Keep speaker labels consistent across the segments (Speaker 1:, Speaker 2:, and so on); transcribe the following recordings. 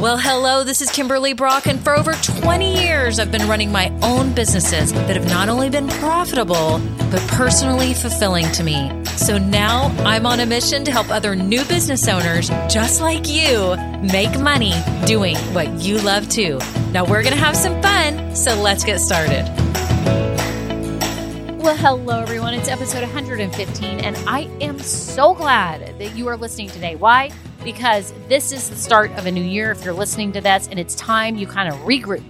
Speaker 1: Well, hello, this is Kimberly Brock, and for over 20 years, I've been running my own businesses that have not only been profitable, but personally fulfilling to me. So now I'm on a mission to help other new business owners just like you make money doing what you love too. Now we're going to have some fun, so let's get started.
Speaker 2: Well, hello, everyone. It's episode 115, and I am so glad that you are listening today. Why? Because this is the start of a new year if you're listening to this, and it's time you kind of regroup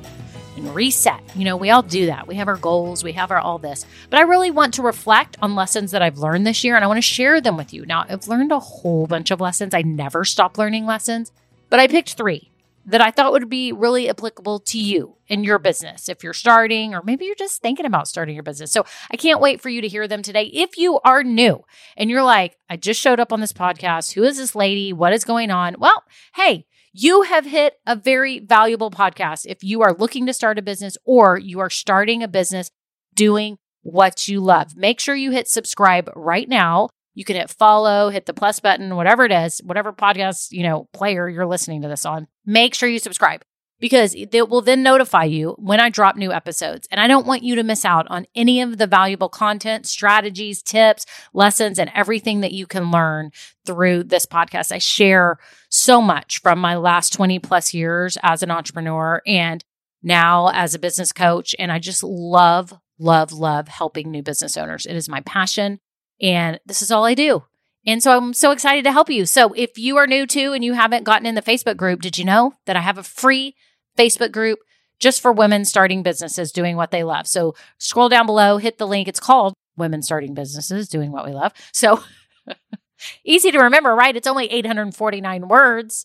Speaker 2: and reset. You know, we all do that. We have our goals, we have our all this. But I really want to reflect on lessons that I've learned this year, and I want to share them with you. Now, I've learned a whole bunch of lessons. I never stop learning lessons, but I picked three that I thought would be really applicable to you in your business if you're starting, or maybe you're just thinking about starting your business. So I can't wait for you to hear them today. If you are new and you're like, I just showed up on this podcast, who is this lady? What is going on? Well, hey, you have hit a very valuable podcast if you are looking to start a business or you are starting a business doing what you love. Make sure you hit subscribe right now you can hit follow, hit the plus button, whatever it is, whatever podcast, you know, player you're listening to this on. Make sure you subscribe because it will then notify you when I drop new episodes. And I don't want you to miss out on any of the valuable content, strategies, tips, lessons, and everything that you can learn through this podcast. I share so much from my last 20 plus years as an entrepreneur and now as a business coach. And I just love, love, love helping new business owners. It is my passion. And this is all I do. And so I'm so excited to help you. So if you are new to and you haven't gotten in the Facebook group, did you know that I have a free Facebook group just for women starting businesses doing what they love? So scroll down below, hit the link. It's called Women Starting Businesses Doing What We Love. So easy to remember, right? It's only 849 words.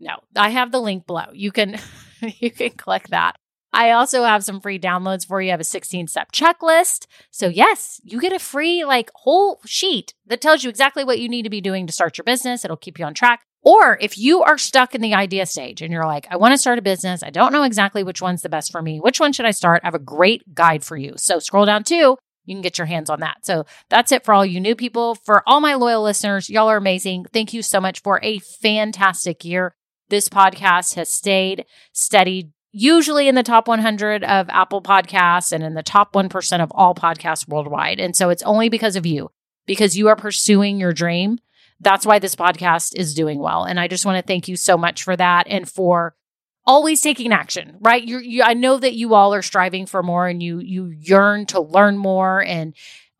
Speaker 2: No, I have the link below. You can you can click that. I also have some free downloads for you. I have a 16 step checklist. So, yes, you get a free, like, whole sheet that tells you exactly what you need to be doing to start your business. It'll keep you on track. Or if you are stuck in the idea stage and you're like, I want to start a business, I don't know exactly which one's the best for me, which one should I start? I have a great guide for you. So, scroll down too. You can get your hands on that. So that's it for all you new people. For all my loyal listeners, y'all are amazing. Thank you so much for a fantastic year. This podcast has stayed steady usually in the top 100 of Apple Podcasts and in the top 1% of all podcasts worldwide. And so it's only because of you, because you are pursuing your dream. That's why this podcast is doing well. And I just want to thank you so much for that and for always taking action, right? You, I know that you all are striving for more and you you yearn to learn more and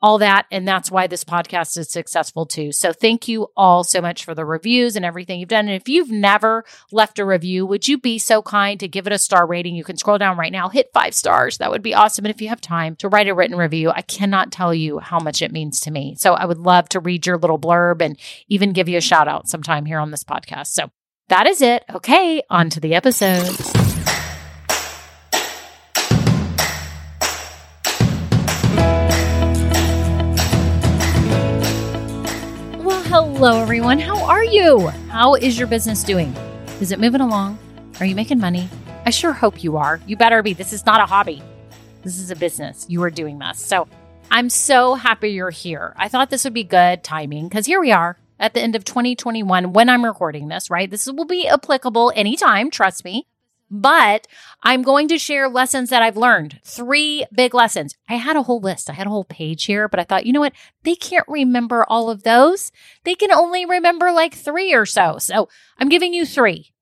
Speaker 2: all that. And that's why this podcast is successful too. So thank you all so much for the reviews and everything you've done. And if you've never left a review, would you be so kind to give it a star rating? You can scroll down right now, hit five stars. That would be awesome. And if you have time to write a written review, I cannot tell you how much it means to me. So I would love to read your little blurb and even give you a shout out sometime here on this podcast. So that is it. Okay, on to the episodes. Hello, everyone. How are you? How is your business doing? Is it moving along? Are you making money? I sure hope you are. You better be. This is not a hobby. This is a business. You are doing this. So I'm so happy you're here. I thought this would be good timing because here we are at the end of 2021 when I'm recording this, right? This will be applicable anytime, trust me but I'm going to share lessons that I've learned. Three big lessons. I had a whole list. I had a whole page here, but I thought, you know what? They can't remember all of those. They can only remember like three or so. So I'm giving you three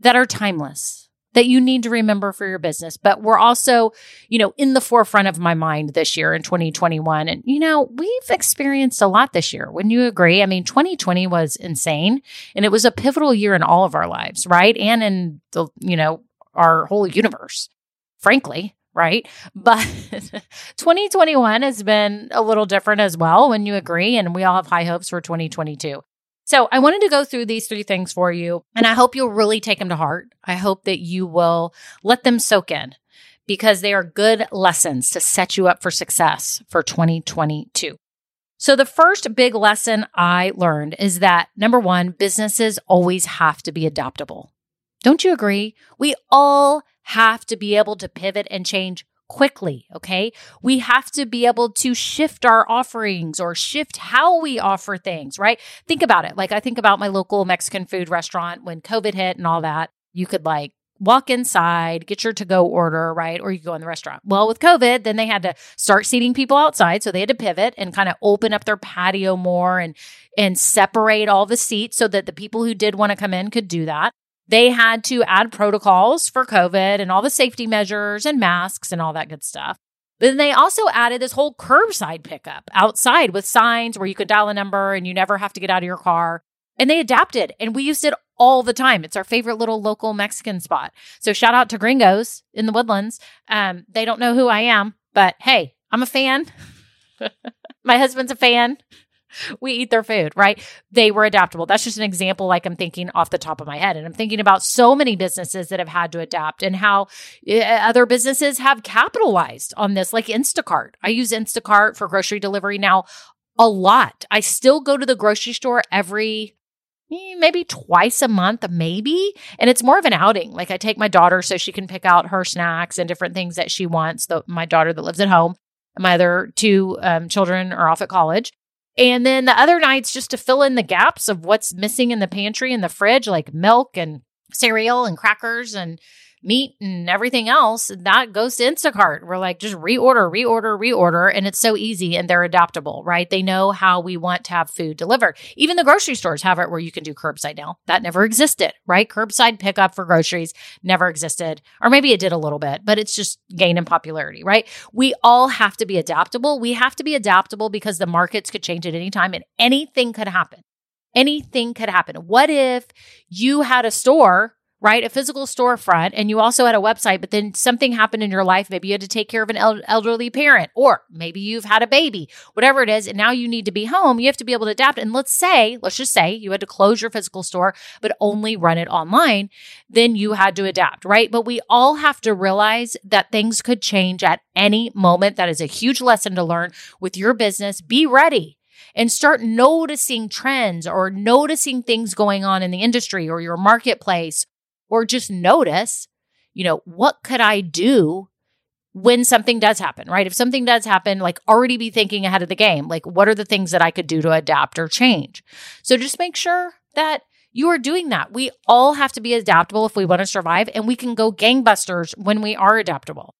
Speaker 2: that are timeless that you need to remember for your business. But we're also, you know, in the forefront of my mind this year in 2021. And, you know, we've experienced a lot this year. Wouldn't you agree? I mean, 2020 was insane and it was a pivotal year in all of our lives, right? And in the, you know, our whole universe, frankly, right? But 2021 has been a little different as well, when you agree. And we all have high hopes for 2022. So I wanted to go through these three things for you, and I hope you'll really take them to heart. I hope that you will let them soak in because they are good lessons to set you up for success for 2022. So the first big lesson I learned is that number one, businesses always have to be adaptable. Don't you agree? We all have to be able to pivot and change quickly. Okay. We have to be able to shift our offerings or shift how we offer things, right? Think about it. Like I think about my local Mexican food restaurant when COVID hit and all that. You could like walk inside, get your to go order, right? Or you go in the restaurant. Well, with COVID, then they had to start seating people outside. So they had to pivot and kind of open up their patio more and and separate all the seats so that the people who did want to come in could do that. They had to add protocols for COVID and all the safety measures and masks and all that good stuff. But then they also added this whole curbside pickup outside with signs where you could dial a number and you never have to get out of your car. And they adapted and we used it all the time. It's our favorite little local Mexican spot. So shout out to Gringos in the Woodlands. Um, they don't know who I am, but hey, I'm a fan. My husband's a fan. We eat their food, right? They were adaptable. That's just an example, like I'm thinking off the top of my head. And I'm thinking about so many businesses that have had to adapt and how uh, other businesses have capitalized on this, like Instacart. I use Instacart for grocery delivery now a lot. I still go to the grocery store every Eh, maybe twice a month, maybe. And it's more of an outing. Like I take my daughter so she can pick out her snacks and different things that she wants. The, my daughter that lives at home, my other two um, children are off at college. And then the other nights, just to fill in the gaps of what's missing in the pantry and the fridge, like milk and cereal and crackers and meat and everything else, that goes to Instacart. We're like, just reorder, reorder, reorder. And it's so easy and they're adaptable, right? They know how we want to have food delivered. Even the grocery stores have it where you can do curbside now. That never existed, right? Curbside pickup for groceries never existed. Or maybe it did a little bit, but it's just gained in popularity, right? We all have to be adaptable. We have to be adaptable because the markets could change at any time and anything could happen. Anything could happen. What if you had a store right? A physical storefront, and you also had a website, but then something happened in your life. Maybe you had to take care of an el- elderly parent, or maybe you've had a baby, whatever it is, and now you need to be home. You have to be able to adapt. And let's say, let's just say you had to close your physical store, but only run it online, then you had to adapt, right? But we all have to realize that things could change at any moment. That is a huge lesson to learn with your business. Be ready and start noticing trends or noticing things going on in the industry or your marketplace or just notice, you know, what could I do when something does happen, right? If something does happen, like already be thinking ahead of the game. Like, what are the things that I could do to adapt or change? So just make sure that you are doing that. We all have to be adaptable if we want to survive, and we can go gangbusters when we are adaptable,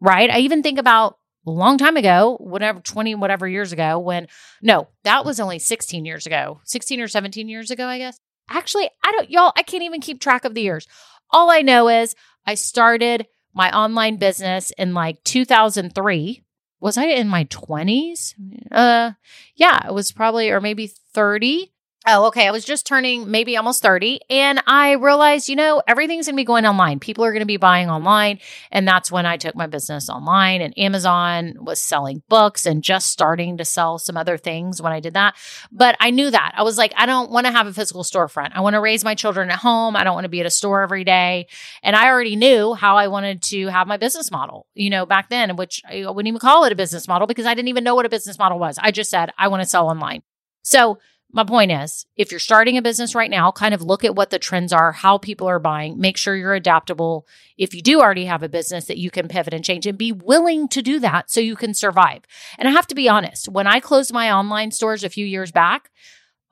Speaker 2: right? I even think about a long time ago, whatever, 20, whatever years ago, when no, that was only 16 years ago, 16 or 17 years ago, I guess. Actually, I don't, y'all, I can't even keep track of the years. All I know is I started my online business in like 2003. Was I in my 20s? Uh, yeah, it was probably, or maybe 30. Oh, okay. I was just turning maybe almost 30 and I realized, you know, everything's going to be going online. People are going to be buying online. And that's when I took my business online and Amazon was selling books and just starting to sell some other things when I did that. But I knew that. I was like, I don't want to have a physical storefront. I want to raise my children at home. I don't want to be at a store every day. And I already knew how I wanted to have my business model, you know, back then, which I wouldn't even call it a business model because I didn't even know what a business model was. I just said, I want to sell online. So my point is, if you're starting a business right now, kind of look at what the trends are, how people are buying, make sure you're adaptable. If you do already have a business that you can pivot and change and be willing to do that so you can survive. And I have to be honest, when I closed my online stores a few years back,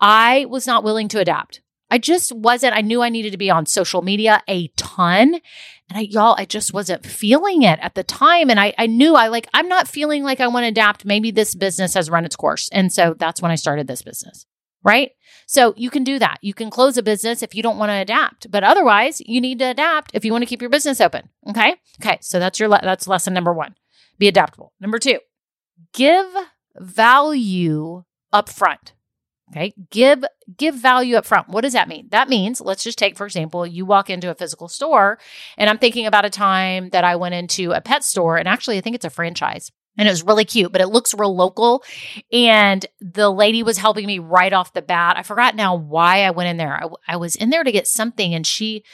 Speaker 2: I was not willing to adapt. I just wasn't. I knew I needed to be on social media a ton. And I, y'all, I just wasn't feeling it at the time. And I, I knew I like, I'm not feeling like I want to adapt. Maybe this business has run its course. And so that's when I started this business right? So you can do that. You can close a business if you don't want to adapt, but otherwise, you need to adapt if you want to keep your business open. Okay? Okay, so that's your le- that's lesson number 1. Be adaptable. Number 2, give value up front. Okay? Give give value up front. What does that mean? That means let's just take for example, you walk into a physical store and I'm thinking about a time that I went into a pet store and actually I think it's a franchise and it was really cute, but it looks real local. And the lady was helping me right off the bat. I forgot now why I went in there. I, I was in there to get something, and she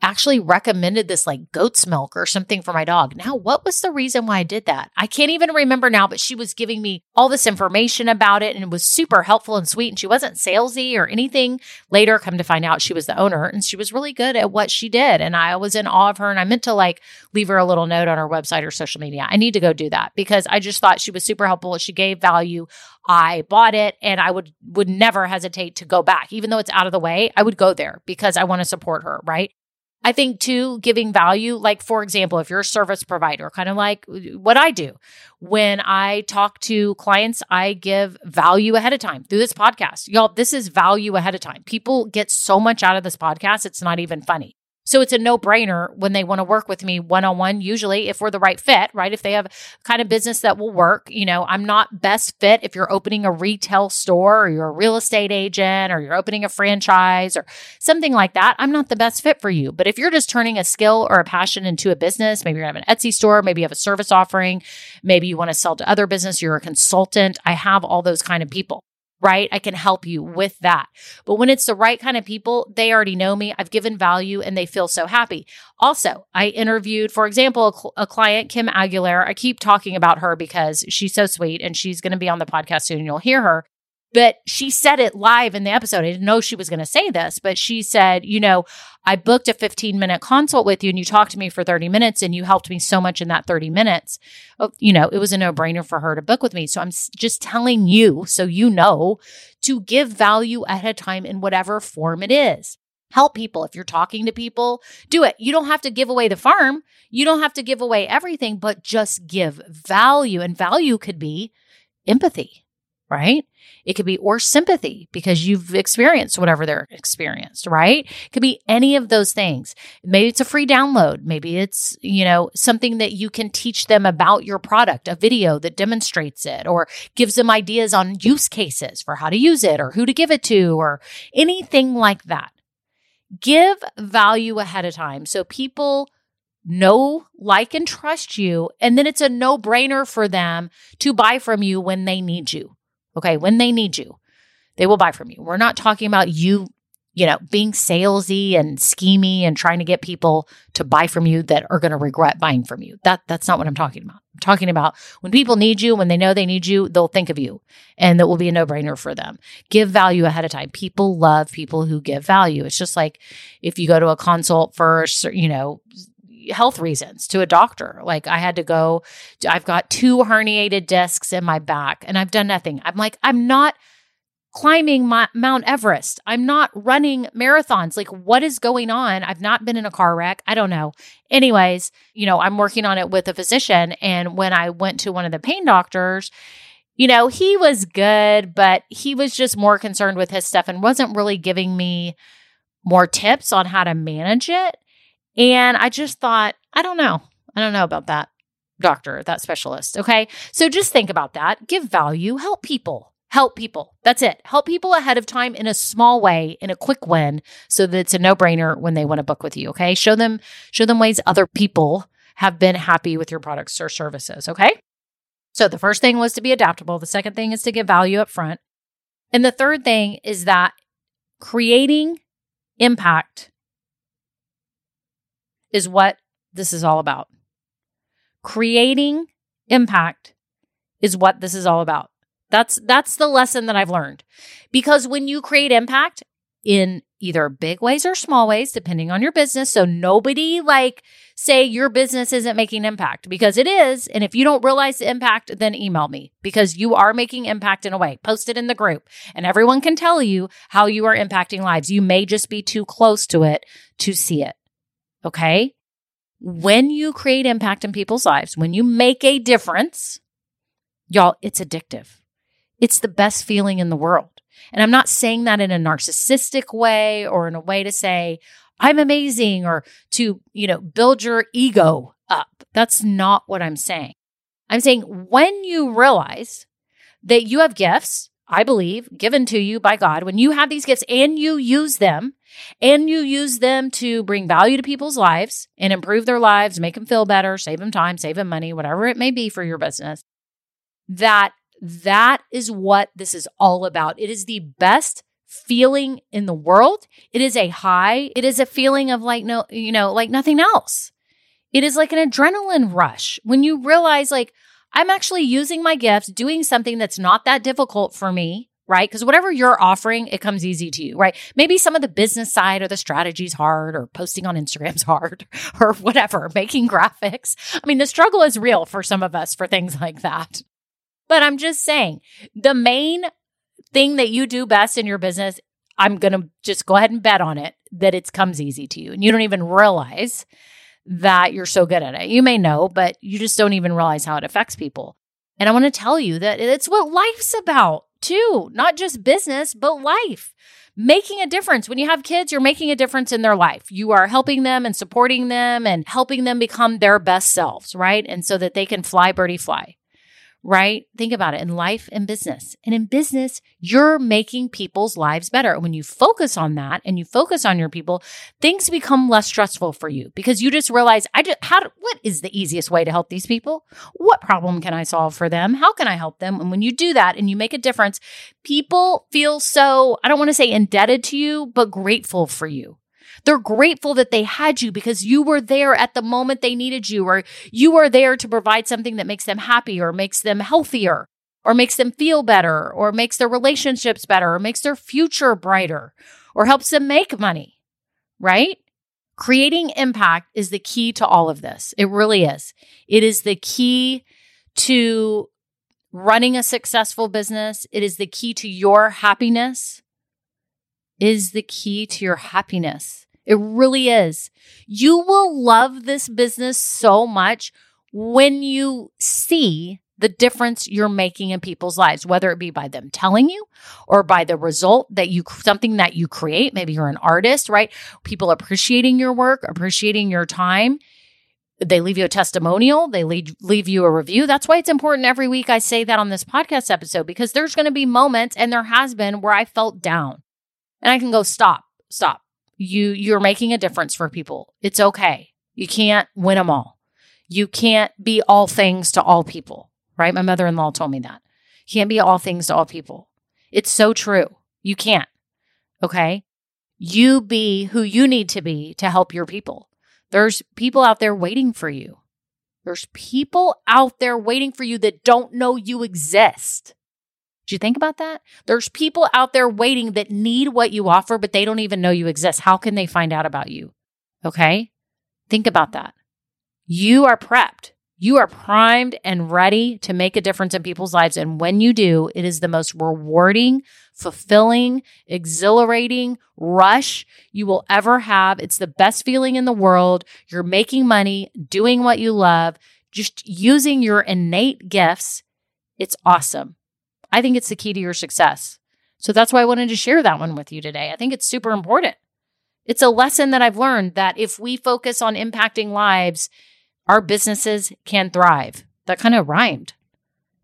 Speaker 2: actually recommended this like goat's milk or something for my dog. Now, what was the reason why I did that? I can't even remember now, but she was giving me all this information about it and it was super helpful and sweet. And she wasn't salesy or anything. Later, come to find out she was the owner and she was really good at what she did. And I was in awe of her. And I meant to like leave her a little note on her website or social media. I need to go do that because I just thought she was super helpful. She gave value. I bought it and I would would never hesitate to go back. Even though it's out of the way, I would go there because I want to support her, right? I think too, giving value, like for example, if you're a service provider, kind of like what I do, when I talk to clients, I give value ahead of time through this podcast. Y'all, this is value ahead of time. People get so much out of this podcast, it's not even funny. So it's a no brainer when they want to work with me one on one, usually if we're the right fit, right? If they have kind of business that will work, you know, I'm not best fit if you're opening a retail store or you're a real estate agent or you're opening a franchise or something like that. I'm not the best fit for you. But if you're just turning a skill or a passion into a business, maybe you have an Etsy store, maybe you have a service offering, maybe you want to sell to other business, you're a consultant. I have all those kind of people right? I can help you with that. But when it's the right kind of people, they already know me. I've given value and they feel so happy. Also, I interviewed, for example, a, cl- a client, Kim Aguilera. I keep talking about her because she's so sweet and she's going to be on the podcast soon. You'll hear her. But she said it live in the episode. I didn't know she was going to say this, but she said, you know, I booked a 15 minute consult with you and you talked to me for 30 minutes and you helped me so much in that 30 minutes. Oh, you know, it was a no brainer for her to book with me. So I'm just telling you, so you know, to give value at a time in whatever form it is. Help people. If you're talking to people, do it. You don't have to give away the farm. You don't have to give away everything, but just give value. And value could be empathy right? It could be or sympathy because you've experienced whatever they're experienced, right? It could be any of those things. Maybe it's a free download. Maybe it's, you know, something that you can teach them about your product, a video that demonstrates it or gives them ideas on use cases for how to use it or who to give it to or anything like that. Give value ahead of time so people know, like, and trust you. And then it's a no brainer for them to buy from you when they need you. Okay. When they need you, they will buy from you. We're not talking about you, you know, being salesy and schemy and trying to get people to buy from you that are going to regret buying from you. That that's not what I'm talking about. I'm talking about when people need you, when they know they need you, they'll think of you and that will be a no-brainer for them. Give value ahead of time. People love people who give value. It's just like if you go to a consult for, you know, health reasons to a doctor. Like I had to go, I've got two herniated discs in my back and I've done nothing. I'm like, I'm not climbing my, Mount Everest. I'm not running marathons. Like, what is going on? I've not been in a car wreck. I don't know. Anyways, you know, I'm working on it with a physician. And when I went to one of the pain doctors, you know, he was good, but he was just more concerned with his stuff and wasn't really giving me more tips on how to manage it. And I just thought, I don't know. I don't know about that doctor, that specialist. Okay. So just think about that. Give value, help people. Help people. That's it. Help people ahead of time in a small way, in a quick win, so that it's a no-brainer when they want to book with you. Okay. Show them, show them ways other people have been happy with your products or services. Okay. So the first thing was to be adaptable. The second thing is to give value up front. And the third thing is that creating impact is what this is all about. Creating impact is what this is all about. That's that's the lesson that I've learned. Because when you create impact in either big ways or small ways depending on your business, so nobody like say your business isn't making impact because it is, and if you don't realize the impact then email me because you are making impact in a way. Post it in the group and everyone can tell you how you are impacting lives. You may just be too close to it to see it. Okay. When you create impact in people's lives, when you make a difference, y'all, it's addictive. It's the best feeling in the world. And I'm not saying that in a narcissistic way or in a way to say, I'm amazing or to, you know, build your ego up. That's not what I'm saying. I'm saying when you realize that you have gifts I believe, given to you by God, when you have these gifts and you use them and you use them to bring value to people's lives and improve their lives, make them feel better, save them time, save them money, whatever it may be for your business, that that is what this is all about. It is the best feeling in the world. It is a high. It is a feeling of like no, you know, like nothing else. It is like an adrenaline rush when you realize like I'm actually using my gifts, doing something that's not that difficult for me, right? Because whatever you're offering, it comes easy to you, right? Maybe some of the business side or the strategy's hard or posting on Instagram's hard or whatever, making graphics. I mean, the struggle is real for some of us for things like that. But I'm just saying the main thing that you do best in your business I'm going to just go ahead and bet on it that it comes easy to you and you don't even realize that you're so good at it. You may know, but you just don't even realize how it affects people. And I want to tell you that it's what life's about too, not just business, but life. Making a difference. When you have kids, you're making a difference in their life. You are helping them and supporting them and helping them become their best selves, right? And so that they can fly, birdie, fly right? Think about it in life and business. And in business, you're making people's lives better. And when you focus on that and you focus on your people, things become less stressful for you because you just realize, I just, how, what is the easiest way to help these people? What problem can I solve for them? How can I help them? And when you do that and you make a difference, people feel so, I don't want to say indebted to you, but grateful for you. They're grateful that they had you because you were there at the moment they needed you, or you are there to provide something that makes them happy or makes them healthier or makes them feel better or makes their relationships better or makes their future brighter or helps them make money, right? Creating impact is the key to all of this. It really is. It is the key to running a successful business. It is the key to your happiness. Is the key to your happiness. It really is. You will love this business so much when you see the difference you're making in people's lives, whether it be by them telling you or by the result that you, something that you create. Maybe you're an artist, right? People appreciating your work, appreciating your time. They leave you a testimonial, they leave, leave you a review. That's why it's important every week I say that on this podcast episode because there's going to be moments, and there has been, where I felt down. And I can go, stop, stop you you're making a difference for people. It's okay. You can't win them all. You can't be all things to all people, right? My mother-in-law told me that. You can't be all things to all people. It's so true. You can't. Okay? You be who you need to be to help your people. There's people out there waiting for you. There's people out there waiting for you that don't know you exist. Do you think about that? There's people out there waiting that need what you offer, but they don't even know you exist. How can they find out about you? Okay. Think about that. You are prepped. You are primed and ready to make a difference in people's lives. And when you do, it is the most rewarding, fulfilling, exhilarating rush you will ever have. It's the best feeling in the world. You're making money, doing what you love, just using your innate gifts. It's awesome. I think it's the key to your success. So that's why I wanted to share that one with you today. I think it's super important. It's a lesson that I've learned that if we focus on impacting lives, our businesses can thrive. That kind of rhymed.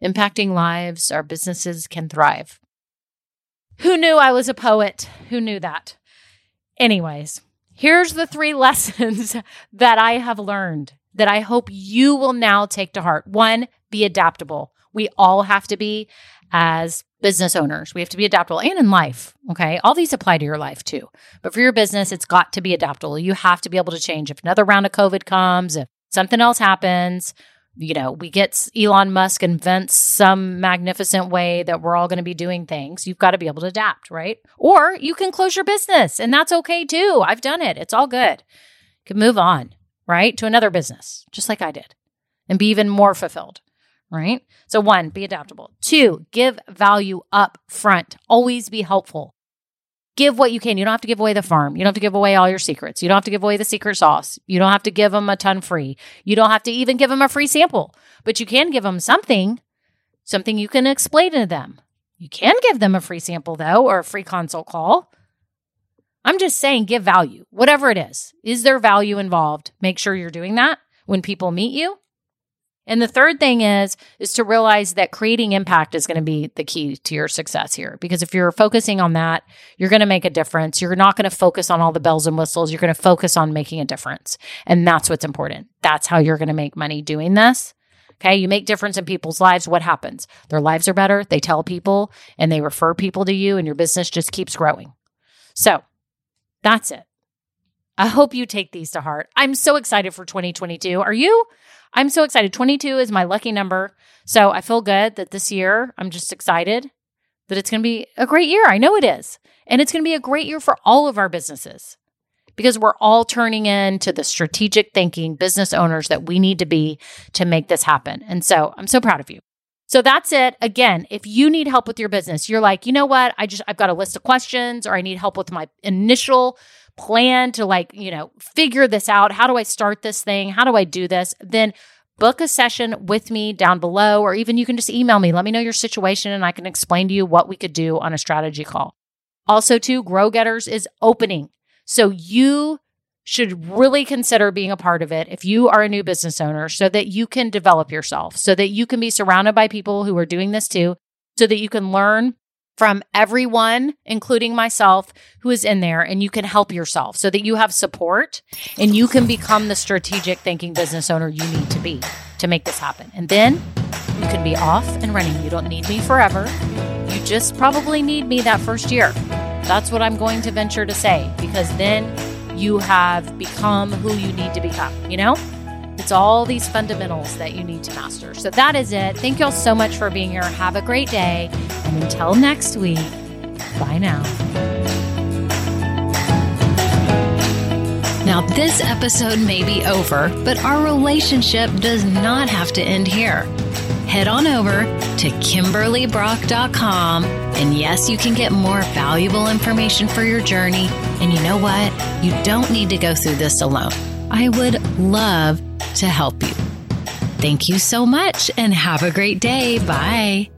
Speaker 2: Impacting lives, our businesses can thrive. Who knew I was a poet? Who knew that? Anyways, here's the three lessons that I have learned that I hope you will now take to heart. One, be adaptable. We all have to be as business owners. We have to be adaptable and in life. Okay. All these apply to your life too. But for your business, it's got to be adaptable. You have to be able to change. If another round of COVID comes, if something else happens, you know, we get Elon Musk invents some magnificent way that we're all going to be doing things. You've got to be able to adapt, right? Or you can close your business and that's okay too. I've done it. It's all good. You can move on, right? To another business, just like I did and be even more fulfilled right? So, one, be adaptable. Two, give value up front. Always be helpful. Give what you can. You don't have to give away the farm. You don't have to give away all your secrets. You don't have to give away the secret sauce. You don't have to give them a ton free. You don't have to even give them a free sample, but you can give them something, something you can explain to them. You can give them a free sample, though, or a free consult call. I'm just saying, give value, whatever it is. Is there value involved? Make sure you're doing that when people meet you. And the third thing is is to realize that creating impact is going to be the key to your success here because if you're focusing on that, you're going to make a difference. You're not going to focus on all the bells and whistles. You're going to focus on making a difference. And that's what's important. That's how you're going to make money doing this. Okay, you make difference in people's lives. What happens? Their lives are better. They tell people and they refer people to you and your business just keeps growing. So, that's it. I hope you take these to heart. I'm so excited for 2022. Are you? I'm so excited. 22 is my lucky number. So I feel good that this year, I'm just excited that it's going to be a great year. I know it is. And it's going to be a great year for all of our businesses because we're all turning into the strategic thinking business owners that we need to be to make this happen. And so I'm so proud of you. So that's it. Again, if you need help with your business, you're like, you know what? I just, I've got a list of questions or I need help with my initial plan to like, you know, figure this out. How do I start this thing? How do I do this? Then book a session with me down below, or even you can just email me. Let me know your situation and I can explain to you what we could do on a strategy call. Also, too, Grow Getters is opening. So you should really consider being a part of it if you are a new business owner so that you can develop yourself, so that you can be surrounded by people who are doing this too, so that you can learn from everyone, including myself, who is in there, and you can help yourself so that you have support and you can become the strategic thinking business owner you need to be to make this happen. And then you can be off and running. You don't need me forever. You just probably need me that first year. That's what I'm going to venture to say because then you have become who you need to become, you know? It's all these fundamentals that you need to master. So that is it. Thank y'all so much for being here. Have a great day. And until next week, bye now.
Speaker 1: Now, this episode may be over, but our relationship does not have to end here. Head on over to KimberlyBrock.com, and yes, you can get more valuable information for your journey. And you know what? You don't need to go through this alone. I would love to help you. Thank you so much and have a great day. Bye.